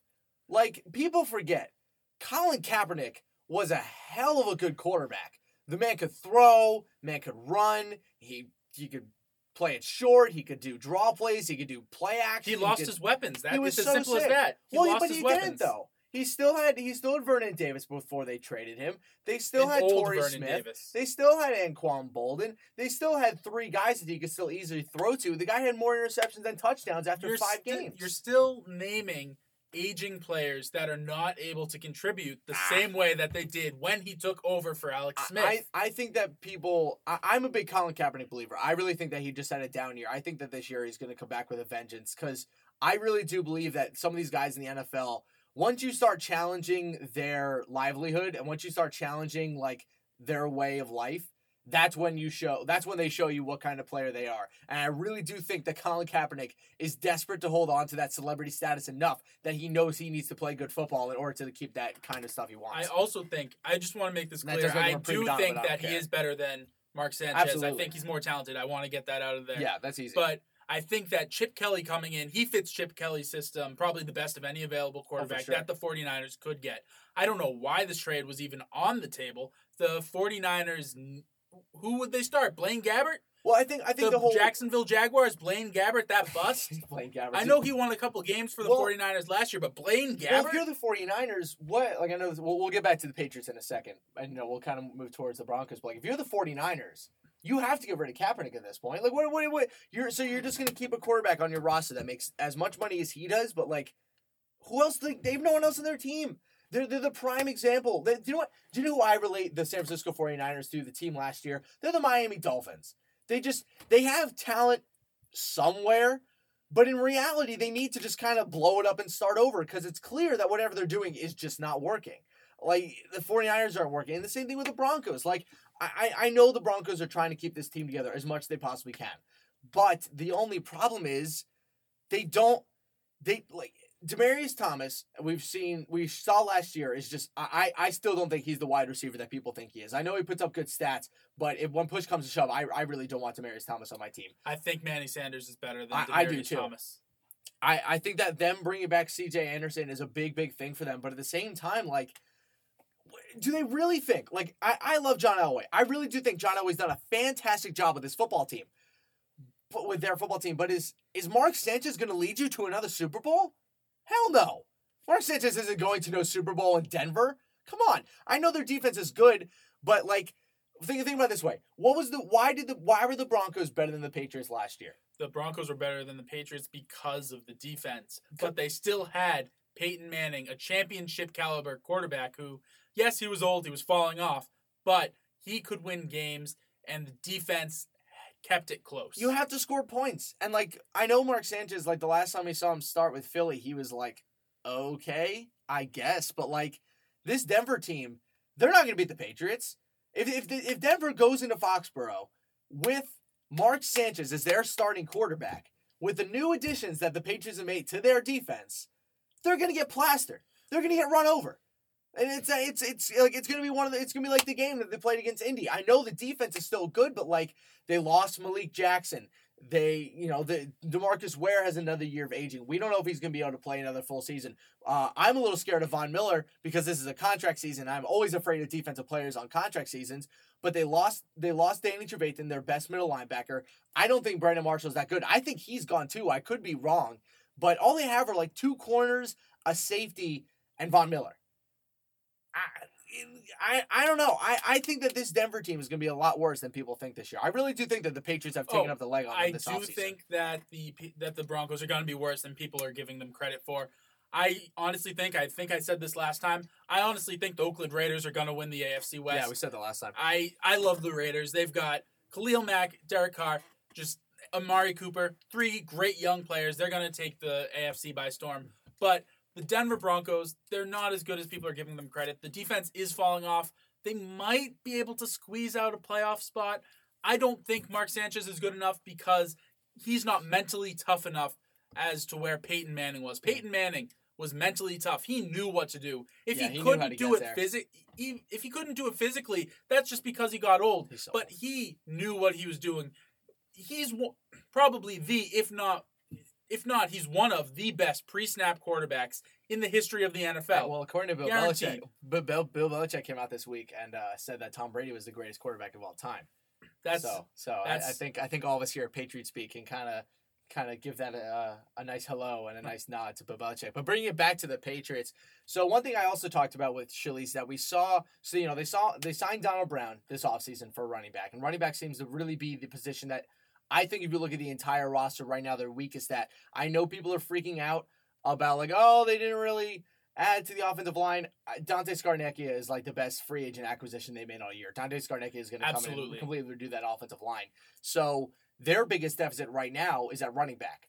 S1: Like people forget, Colin Kaepernick was a hell of a good quarterback. The man could throw, man could run. He he could play it short. He could do draw plays. He could do play action.
S4: he lost
S1: could-
S4: his weapons. That
S1: was
S4: as
S1: so
S4: simple as
S1: sick.
S4: that. He
S1: well,
S4: lost
S1: but
S4: his
S1: he
S4: weapons.
S1: didn't though. He still had he still had Vernon Davis before they traded him. They still
S4: An
S1: had Torrey
S4: Vernon
S1: Smith.
S4: Davis.
S1: They still had Anquan Boldin. They still had three guys that he could still easily throw to. The guy had more interceptions than touchdowns after
S4: you're
S1: five
S4: sti-
S1: games.
S4: You're still naming aging players that are not able to contribute the
S1: Ah.
S4: same way that they did when he took over for Alex Smith.
S1: I, I think that people. I, I'm a big Colin Kaepernick believer. I really think that he just had a down year. I think that this year he's going to come back with a vengeance because I really do believe that some of these guys in the NFL, once you start challenging their livelihood and once you start challenging like their way of life, that's when you show. That's when they show you what kind of player they are. And I really do think that Colin Kaepernick is desperate to hold on to that celebrity status enough that he knows he needs to play good football in order to keep that kind of stuff he wants.
S4: I also think I just want to make this clear.
S1: does make him
S4: I do think that he is better than Mark Sanchez. I think he's more talented. I want to get that out of there.
S1: yeah, that's easy.
S4: But I think that Chip Kelly coming in, he fits Chip Kelly's system, probably the best of any available oh, quarterback
S1: Oh, sure.
S4: that the 49ers could get. I don't know why this trade was even on the table. The 49ers, who would they start? Blaine Gabbert?
S1: Well, I think I think
S4: the,
S1: the, whole
S4: Jacksonville Jaguars, Blaine Gabbert, that bust.
S1: Blaine Gabbert.
S4: I know he won a couple games for the
S1: Well-
S4: 49ers last year, but Blaine
S1: Well,
S4: Gabbert.
S1: if you're the 49ers, what like I know we'll, we'll get back to the Patriots in a second. I know we'll kind of move towards the Broncos, but like if you're the 49ers, you have to get rid of Kaepernick at this point. Like what what what you're so you're just to keep a quarterback on your roster that makes as much money as he does, but like who else like they have no one else on their team. They're, they're the prime example. They, do you know what? Do you know who I relate the San Francisco 49ers to, the team last year? They're the Miami Dolphins. They just they have talent somewhere, but in reality, they need to just kind of blow it up and start over because it's clear that whatever they're doing is just not working. Like the 49ers aren't working. And the same thing with the Broncos. Like I, I I know the Broncos are trying to keep this team together as much as they possibly can. But the only problem is they don't they like Demaryius Thomas, we've seen we saw last year is just I I still don't think he's the wide receiver that people think he is. I know he puts up good stats, but if when push comes to shove, I, I really don't want Demaryius Thomas on my team.
S4: I think Manny Sanders is better than
S1: I-
S4: Demaryius
S1: I do too.
S4: Thomas.
S1: I, I think that them bringing back CJ Anderson is a big, big thing for them. But at the same time, like, do they really think? Like, I, I love John Elway. I really do think John Elway's done a fantastic job with his football team, but with their football team. But is is Mark Sanchez going to lead you to another Super Bowl? Hell no. Mark Sanchez isn't going to no Super Bowl in Denver. Come on. I know their defense is good, but like, think think about it this way. What was the why did the why were the Broncos better than the Patriots last year?
S4: The Broncos were better than the Patriots because of the defense, but they still had Peyton Manning, a championship caliber quarterback who, yes, he was old, he was falling off, but he could win games, and the defense kept it close.
S1: You have to score points. And like I know Mark Sanchez, like the last time we saw him start with Philly, he was like, okay, I guess. But like this Denver team, they're not gonna beat the Patriots. If if if Denver goes into Foxborough with Mark Sanchez as their starting quarterback, with the new additions that the Patriots have made to their defense, they're gonna get plastered. They're gonna get run over. And it's uh, it's it's like it's gonna be one of the it's gonna be like the game that they played against Indy. I know the defense is still good, but like they lost Malik Jackson. They, you know, the DeMarcus Ware has another year of aging. We don't know if he's going to be able to play another full season. Uh, I'm a little scared of Von Miller because this is a contract season. I'm always afraid of defensive players on contract seasons. But they lost, they lost Danny Trevathan, their best middle linebacker. I don't think Brandon Marshall's that good. I think he's gone too. I could be wrong, but all they have are like two corners, a safety, and Von Miller. I, I, I don't know. I, I think that this Denver team is going to be a lot worse than people think this year. I really do think that the Patriots have taken
S4: Oh,
S1: up the leg on
S4: I
S1: this
S4: do
S1: offseason.
S4: think that the that the Broncos are going to be worse than people are giving them credit for. I honestly think I think I said this last time. I honestly think the Oakland Raiders are going to win the AFC West.
S1: Yeah, we said that last time.
S4: I I love the Raiders. They've got Khalil Mack, Derek Carr, just Amari Cooper, three great young players. They're going to take the AFC by storm. But the Denver Broncos, they're not as good as people are giving them credit. The defense is falling off. They might be able to squeeze out a playoff spot. I don't think Mark Sanchez is good enough because he's not mentally tough enough as to where Peyton Manning was. Peyton Manning was mentally tough. He knew what to do. If
S1: Yeah,
S4: he,
S1: he
S4: couldn't do it physically, if he couldn't do it physically, that's just because he got old.
S1: So
S4: but he knew what he was doing. He's probably the, if not, if not, he's one of the best pre-snap quarterbacks in the history of the NFL.
S1: Yeah, well, according to Bill
S4: Guaranteed.
S1: Belichick, Bill, Bill, Belichick came out this week and uh, said that Tom Brady was the greatest quarterback of all time.
S4: that's
S1: so, so I, I think I think all of us here at Patriot Speak can kind of kind of give that a, a nice hello and a nice nod to Bill Belichick. But bringing it back to the Patriots, so one thing I also talked about with Shalise that we saw, so you know they saw they signed Donald Brown this offseason for running back, and running back seems to really be the position that I think if you look at the entire roster right now, they're weakest at. I know people are freaking out about like, oh, they didn't really add to the offensive line. Dante Scarnecchia is like the best free agent acquisition they made all year. Dante Scarnecchia is going to come in and completely redo that offensive line. So their biggest deficit right now is at running back.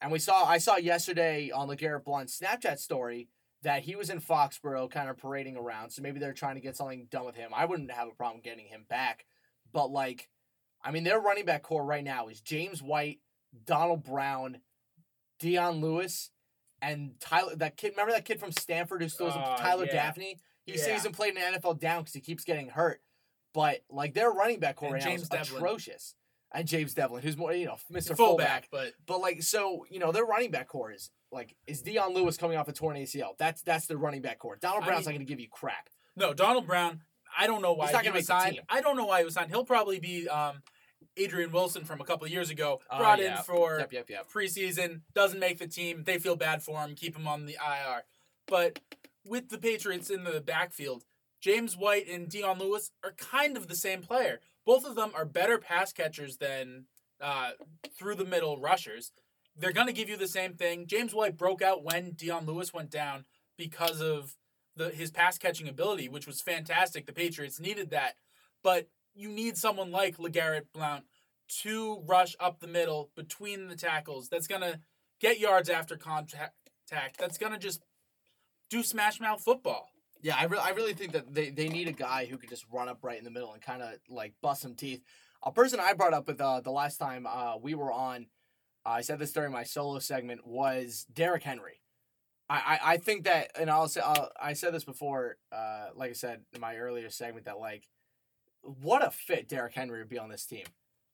S1: And we saw I saw yesterday on LeGarrette Blount's Snapchat story that he was in Foxborough kind of parading around. So maybe they're trying to get something done with him. I wouldn't have a problem getting him back. But like I mean their running back corps right now is James White, Donald Brown, Dion Lewis, and Tyler that kid remember that kid from Stanford who still
S4: Uh,
S1: Tyler
S4: yeah.
S1: Gaffney? He
S4: Yeah.
S1: sees him play in the NFL down because he keeps getting hurt. But like their running back corps
S4: And
S1: right now
S4: James
S1: is
S4: Develin.
S1: atrocious. And James Develin, who's more, you know, Mr.
S4: fullback,
S1: Fullback.
S4: but
S1: But like, so you know, their running back corps is like is Dion Lewis coming off a torn ACL? That's that's the running back corps. Donald
S4: I
S1: Brown's
S4: mean-
S1: not going to give you crap.
S4: no, Donald Brown. I don't know why
S1: He's not
S4: he
S1: gonna
S4: was signed. I don't know why he was signed. He'll probably be um, Adrian Wilson from a couple years ago,
S1: Oh,
S4: brought
S1: yeah.
S4: in for
S1: Yep, yep, yep.
S4: preseason, doesn't make the team. They feel bad for him, keep him on the IR. But with the Patriots in the backfield, James White and Dion Lewis are kind of the same player. Both of them are better pass catchers than uh, through the middle rushers. They're going to give you the same thing. James White broke out when Dion Lewis went down because of the his pass catching ability, which was fantastic. The Patriots needed that. But you need someone like LeGarrette Blount to rush up the middle between the tackles. That's going to get yards after contact. That's going to just do smash mouth football.
S1: Yeah, I, re- I really think that they, they need a guy who could just run up right in the middle and kind of like bust some teeth. A person I brought up with uh, the last time uh, we were on, uh, I said this during my solo segment, was Derrick Henry. I, I, I think that, and I'll say, I'll, I said this before, uh, like I said in my earlier segment, that like, what a fit Derrick Henry would be on this team.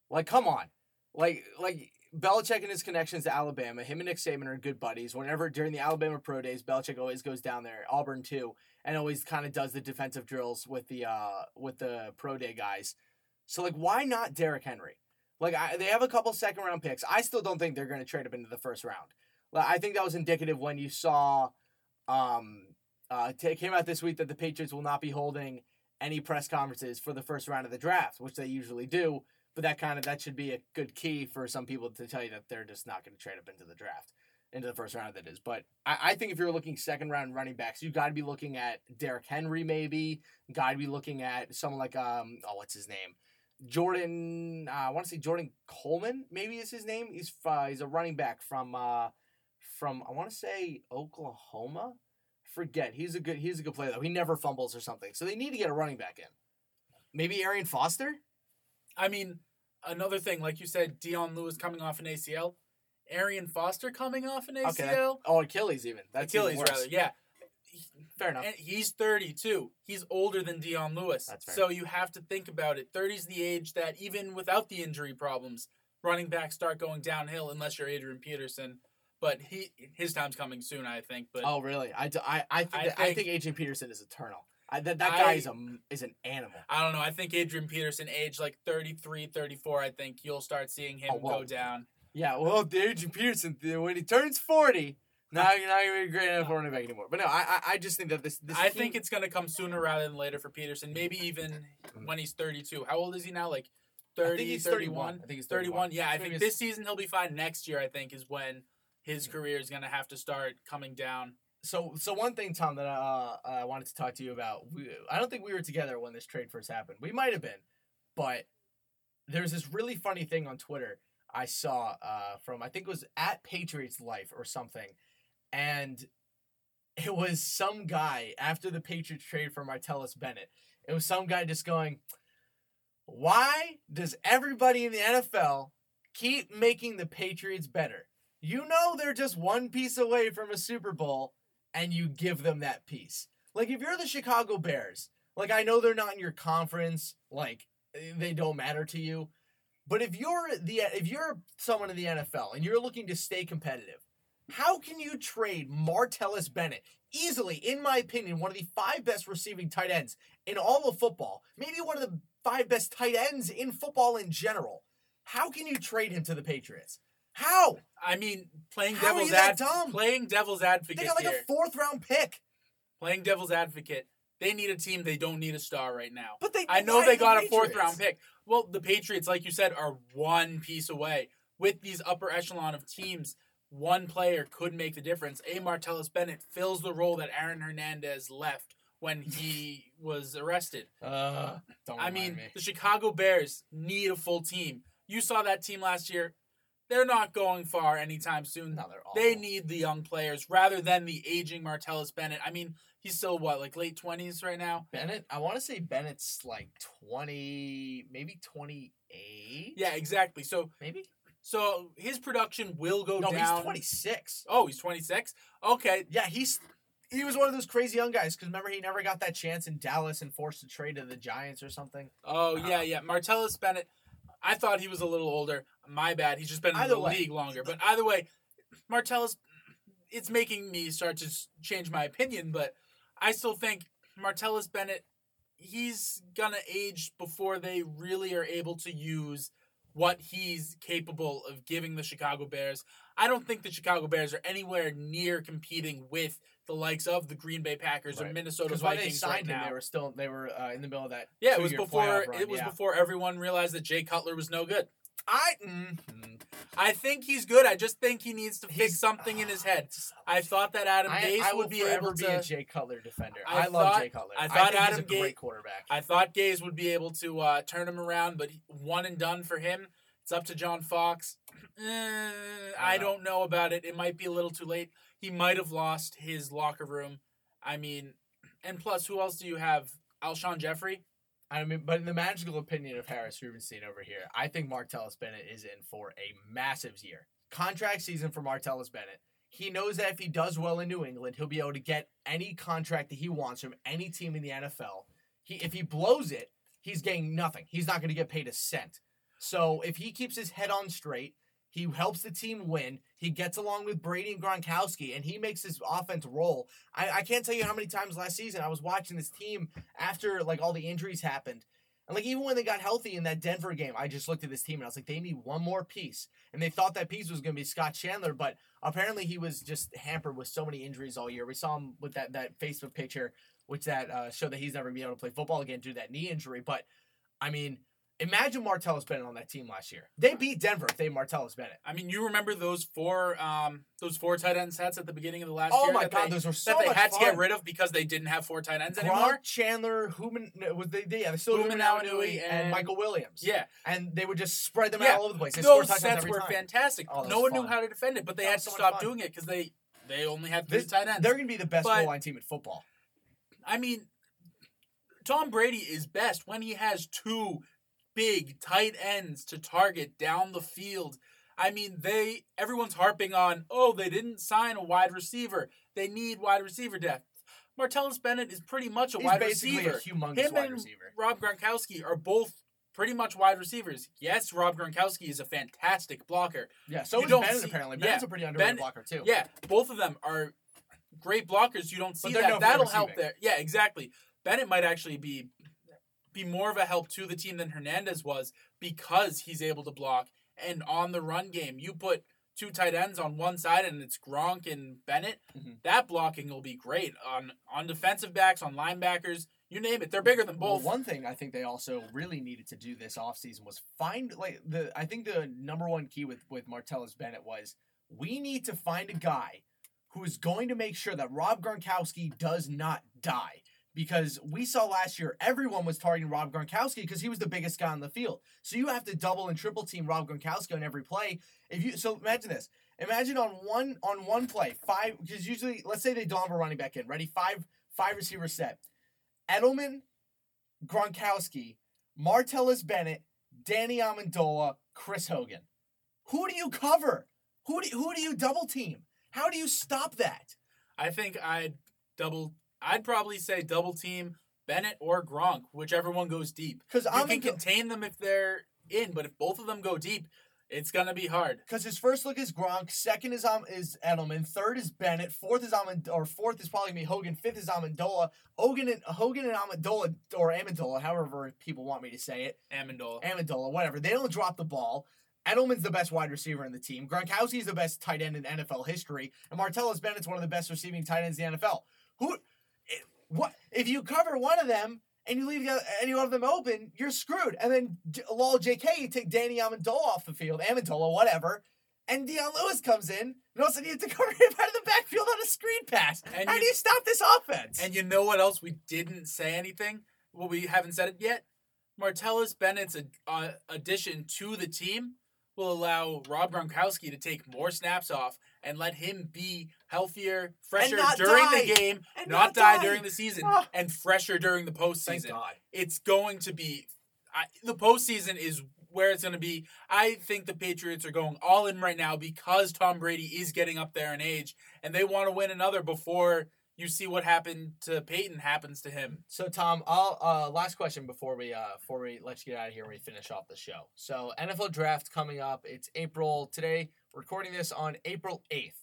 S1: Like, come on. Like, like Belichick and his connections to Alabama, him and Nick Saban are good buddies. Whenever during the Alabama pro days, Belichick always goes down there, Auburn too, and always kind of does the defensive drills with the uh with the pro day guys. So like, why not Derrick Henry? Like, I, they have a couple second round picks. I still don't think they're going to trade up into the first round. Like, I think that was indicative when you saw, um, uh, it came out this week that the Patriots will not be holding any press conferences for the first round of the draft, which they usually do. But that kind of that should be a good key for some people to tell you that they're just not going to trade up into the draft, into the first round. That is, but I, I think if you're looking second round running backs, you got to be looking at Derrick Henry, maybe. Got to be looking at someone like um oh what's his name, Jordan. Uh, I want to say Jordan Coleman, maybe is his name. He's uh, he's a running back from uh from I want to say Oklahoma. Forget he's a good he's a good player though. He never fumbles or something. So they need to get a running back in. Maybe Arian Foster.
S4: I mean, another thing, like you said, Dion Lewis coming off an ACL, Arian Foster coming off an ACL,
S1: Okay, that- oh Achilles even. That's
S4: Achilles
S1: worse.
S4: rather, yeah.
S1: Fair enough.
S4: And he's 32. He's older than Dion Lewis.
S1: That's fair.
S4: So you have to think about it. 30 is the age that even without the injury problems, running backs start going downhill unless you're Adrian Peterson. But he his time's coming soon, I think. But
S1: Oh really? I, I, I think
S4: I
S1: that, I
S4: think-
S1: Adrian Peterson is eternal. I, that that guy
S4: I-
S1: is a is an animal.
S4: I don't know. I think Adrian Peterson, age like 33, 34, I think you'll start seeing him
S1: Oh,
S4: go down.
S1: Yeah, well, the Adrian Peterson when he turns forty, now you're not gonna be a great enough running back anymore. But no, I I, just think that this this
S4: I
S1: team-
S4: think it's going to come sooner rather than later for Peterson. Maybe even mm. when he's 32. How old is he now? Like 30, I
S1: think he's
S4: 31?
S1: I think he's
S4: 31. 31. Yeah, I think this season he'll be fine. Next year, I think, is when his career is going to have to start coming down.
S1: So, so one thing, Tom, that uh, I wanted to talk to you about. We, I don't think we were together when this trade first happened. We might have been, but there's this really funny thing on Twitter I saw uh, from I think it was at Patriots Life or something, and it was some guy after the Patriots trade for Martellus Bennett. It was some guy just going, "Why does everybody in the NFL keep making the Patriots better? You know they're just one piece away from a Super Bowl." and you give them that piece. Like if you're the Chicago Bears, like I know they're not in your conference, like they don't matter to you, but if you're the if you're someone in the NFL and you're looking to stay competitive, how can you trade Martellus Bennett? Easily, in my opinion, one of the five best receiving tight ends in all of football. Maybe one of the five best tight ends in football in general. How can you trade him to the Patriots? How?
S4: I mean, playing
S1: How
S4: devil's
S1: you
S4: ad-
S1: dumb?
S4: playing devil's advocate
S1: They got like
S4: here.
S1: a fourth round pick.
S4: playing devil's advocate. They need a team. They don't need a star right now.
S1: But they
S4: I know they
S1: the
S4: got a fourth round pick. Well, the Patriots, like you said, are one piece away. With these upper echelon of teams, one player could make the difference. A. Martellus Bennett fills the role that Aaron Hernandez left when he was arrested.
S1: Uh, don't
S4: I
S1: remind
S4: mean,
S1: me.
S4: the Chicago Bears need a full team. You saw that team last year. They're not going far anytime soon.
S1: No, they're
S4: They need the young players rather than the aging Martellus Bennett. I mean, he's still what, like late twenties right now?
S1: Bennett. I want to say Bennett's like twenty, maybe twenty eight.
S4: Yeah, exactly. So
S1: maybe.
S4: so his production will go down.
S1: No,
S4: down.
S1: he's twenty six.
S4: Oh, he's twenty six. Okay.
S1: Yeah, he's he was one of those crazy young guys. Because remember, he never got that chance in Dallas and forced to trade to the Giants or something.
S4: Oh yeah, yeah. Martellus Bennett. I thought he was a little older. My bad. He's just been in the
S1: way.
S4: league longer. But either way, Martellus. It's making me start to change my opinion, but I still think Martellus Bennett. He's gonna age before they really are able to use what he's capable of giving the Chicago Bears. I don't think the Chicago Bears are anywhere near competing with the likes of the Green Bay Packers or
S1: Right.
S4: Minnesota
S1: when they
S4: Vikings
S1: signed
S4: right
S1: him,
S4: now.
S1: they were still they were uh, in the middle of that.
S4: yeah, it was before
S1: run,
S4: it was
S1: yeah.
S4: before everyone realized that Jay Cutler was no good.
S1: I. Mm,
S4: I think he's good. I just think he needs to fix
S1: He's-
S4: something in his head. I thought that Adam Gase
S1: I will
S4: would be able
S1: be
S4: to.
S1: a Jay Cutler defender.
S4: I
S1: I, love
S4: thought-
S1: Jay Cutler.
S4: I thought Adam
S1: he's a great quarterback.
S4: I thought Gase would be able to uh, turn him around, but one and done for him. It's up to John Fox. Eh, I don't know about it. It might be a little too late. He might have lost his locker room. I mean, and plus, who else do you have? Alshon Jeffery.
S1: I mean, but in the magical opinion of Harris Rubenstein over here, I think Martellus Bennett is in for a massive year. Contract season for Martellus Bennett. He knows that if he does well in New England, he'll be able to get any contract that he wants from any team in the NFL. He, if he blows it, he's getting nothing. He's not going to get paid a cent. So if he keeps his head on straight, he helps the team win. He gets along with Brady and Gronkowski, and he makes his offense roll. I, I can't tell you how many times last season I was watching this team after like all the injuries happened. And like even when they got healthy in that Denver game, I just looked at this team and I was like, they need one more piece. And they thought that piece was going to be Scott Chandler, but apparently he was just hampered with so many injuries all year. We saw him with that that Facebook picture, which that uh, showed that he's never gonna be able to play football again due to that knee injury. But I mean, imagine Martellus Bennett on that team last year. They beat Denver if they Martellus Bennett.
S4: I mean, you remember those four, um, those four tight end sets at the beginning of the last
S1: Oh
S4: year?
S1: my god,
S4: they,
S1: those were so
S4: that they had to get rid of because they didn't have four tight ends
S1: Gronk,
S4: anymore.
S1: Chandler, Human, was they, they, yeah, they still
S4: Human, Awanui,
S1: and,
S4: and-
S1: Michael Williams.
S4: Yeah,
S1: and they would just spread them
S4: Yeah,
S1: out all over the place. They
S4: those sets were
S1: time.
S4: fantastic.
S1: Oh,
S4: no one knew how to defend it, but they
S1: That
S4: had to
S1: so
S4: stop doing it because they they only had three
S1: This-
S4: tight ends.
S1: They're going to be the best goal line team in football.
S4: I mean, Tom Brady is best when he has two big tight ends to target down the field. I mean, they everyone's harping on, oh, they didn't sign a wide receiver. They need wide receiver depth. Martellus Bennett is pretty much a
S1: He's
S4: wide
S1: basically
S4: receiver.
S1: a humongous
S4: Him
S1: wide
S4: and
S1: receiver.
S4: Rob Gronkowski are both pretty much wide receivers. Yes, Rob Gronkowski is a fantastic blocker.
S1: Yeah, so
S4: you
S1: is
S4: don't
S1: Bennett
S4: see-
S1: apparently.
S4: yeah,
S1: Bennett's a pretty underrated
S4: Ben-
S1: blocker too.
S4: Yeah, both of them are great blockers. You don't see that.
S1: no
S4: That'll help there. Yeah, exactly. Bennett might actually be be more of a help to the team than Hernandez was because he's able to block and on the run game. You put two tight ends on one side and it's Gronk and Bennett.
S1: Mhm.
S4: That blocking will be great on on defensive backs, on linebackers. You name it. They're bigger than
S1: Well,
S4: both.
S1: one thing I think they also really needed to do this offseason was find like the I think the number one key with with Martellus Bennett was we need to find a guy who is going to make sure that Rob Gronkowski does not die. Because we saw last year everyone was targeting Rob Gronkowski because he was the biggest guy on the field. So you have to double and triple team Rob Gronkowski on every play. If you so imagine this. Imagine on one on one play, five because usually let's say they don't have a running back in. Ready? Five five receiver set. Edelman, Gronkowski, Martellus Bennett, Danny Amendola, Chris Hogan. Who do you cover? Who do who do you double team? How do you stop that?
S4: I think I'd double I'd probably say double team Bennett or Gronk, whichever one goes deep.
S1: Because
S4: You
S1: I'm
S4: can contain them if they're in, but if both of them go deep, it's gonna be hard.
S1: because his first look is Gronk, second is um is Edelman, third is Bennett, fourth is Amend or fourth is probably gonna be Hogan, fifth is Amendola. Hogan and Hogan and Amendola or Amendola, however people want me to say it.
S4: Amendola.
S1: Amendola, whatever. They don't drop the ball. Edelman's the best wide receiver in the team. Gronkowski's the best tight end in NFL history, and Martellus Bennett's one of the best receiving tight ends in the NFL. Who, what if you cover one of them and you leave the other, any of them open, you're screwed. And then lol JK, you take Danny Amendola off the field, Amendola, whatever, and Dion Lewis comes in, and all of a you have to cover him out of the backfield on a screen pass.
S4: And
S1: How
S4: you-
S1: do you stop this offense?
S4: And you know what else we didn't say anything? Well, we haven't said it yet. Martellus Bennett's uh, addition to the team will allow Rob Gronkowski to take more snaps off and let him be healthier, fresher during
S1: die.
S4: the game,
S1: And
S4: not,
S1: not
S4: die,
S1: die.
S4: during the season,
S1: Ah.
S4: and fresher during the
S1: Thank
S4: postseason.
S1: God.
S4: It's going to be I, the postseason is where it's going to be. I think the Patriots are going all in right now because Tom Brady is getting up there in age, and they want to win another before you see what happened to Peyton happens to him.
S1: So Tom, I'll uh last question before we uh before we let you get out of here and we finish off the show. So NFL draft coming up. It's April today. Recording this on April eighth.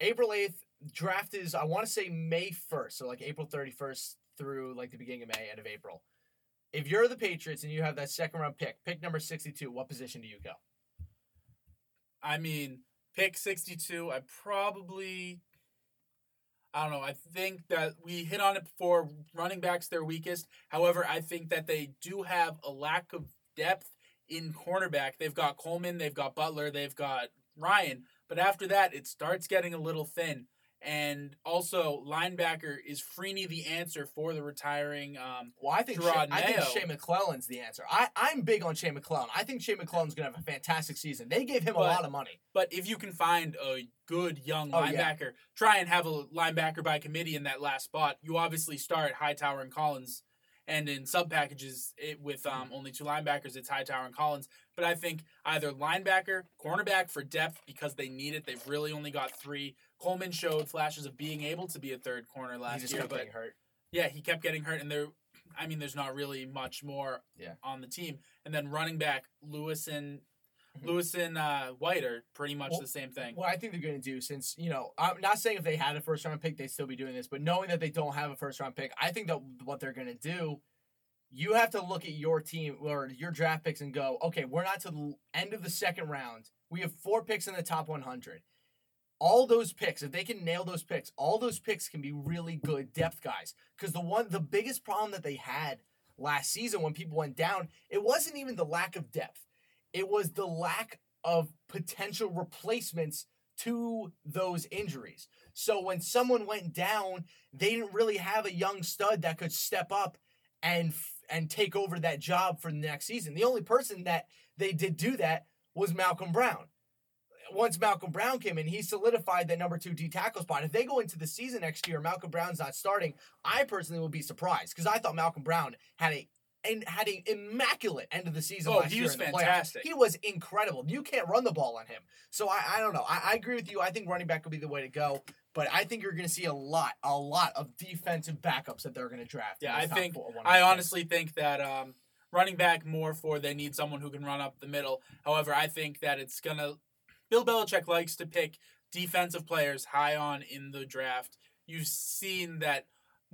S1: April eighth draft is I want to say May first, so like April thirty first through like the beginning of May, end of April. If you're the Patriots and you have that second round pick, pick number 62, what position do you go?
S4: I mean, pick 62, I probably I don't know. I think that we hit on it before. Running backs their weakest. However, I think that they do have a lack of depth in cornerback. They've got Coleman, they've got Butler, they've got Ryan. But after that, it starts getting a little thin. And also, linebacker is Freeny the answer for the retiring. Um,
S1: well, I think Shea, I think Shea McClellin's the answer. I, I'm big on Shea McClellin. I think Shea McClellin's going to have a fantastic season. They gave him but, a lot of money.
S4: But if you can find a good young oh, linebacker, yeah. try and have a linebacker by committee in that last spot. You obviously start Hightower and Collins and in sub packages it, with um, only two linebackers, it's Hightower and Collins. But I think either linebacker, cornerback for depth because they need it. They've really only got three. Coleman showed flashes of being able to be a third corner last year, but yeah, he kept getting hurt, and there. I mean, there's not really much more
S1: yeah.
S4: on the team. And then running back Lewis and mm-hmm. Lewis and uh, White are pretty much well, the same thing.
S1: What I think they're going to do, since you know, I'm not saying if they had a first round pick, they'd still be doing this, but knowing that they don't have a first round pick, I think that what they're going to do, you have to look at your team or your draft picks and go, okay, we're not to the end of the second round. We have four picks in the top 100 all those picks, if they can nail those picks, all those picks can be really good depth guys. Because the one, the biggest problem that they had last season when people went down, it wasn't even the lack of depth, it was the lack of potential replacements to those injuries. So when someone went down, they didn't really have a young stud that could step up and and take over that job for the next season. The only person that they did do that was Malcolm Brown once Malcolm Brown came in, he solidified that number two D tackle spot. If they go into the season next year, Malcolm Brown's not starting. I personally would be surprised because I thought Malcolm Brown had a and had an immaculate end of the season
S4: oh,
S1: last
S4: he
S1: year
S4: was
S1: in the
S4: fantastic.
S1: Playoffs. He was incredible. You can't run the ball on him. So I, I don't know. I, I agree with you. I think running back will be the way to go. But I think you're going to see a lot, a lot of defensive backups that they're going to draft.
S4: Yeah, I think. I honestly think that um, running back more for they need someone who can run up the middle. However, I think that it's going to Bill Belichick likes to pick defensive players high on in the draft. You've seen that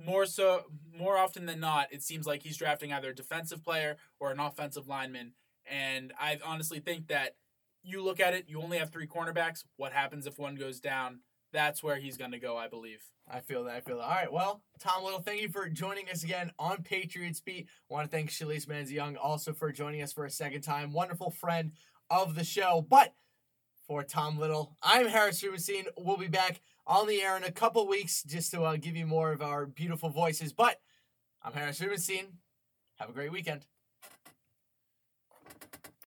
S4: more so more often than not, it seems like he's drafting either a defensive player or an offensive lineman. And I honestly think that you look at it, you only have three cornerbacks. What happens if one goes down? That's where he's going to go, I believe.
S1: I feel that. I feel that. All right. Well, Tom Little, thank you for joining us again on Patriots Beat. I want to thank Shalise Manza Young also for joining us for a second time. Wonderful friend of the show. But for Tom Little. I'm Harris Rubenstein. We'll be back on the air in a couple weeks just to uh, give you more of our beautiful voices. But I'm Harris Rubenstein. Have a great weekend.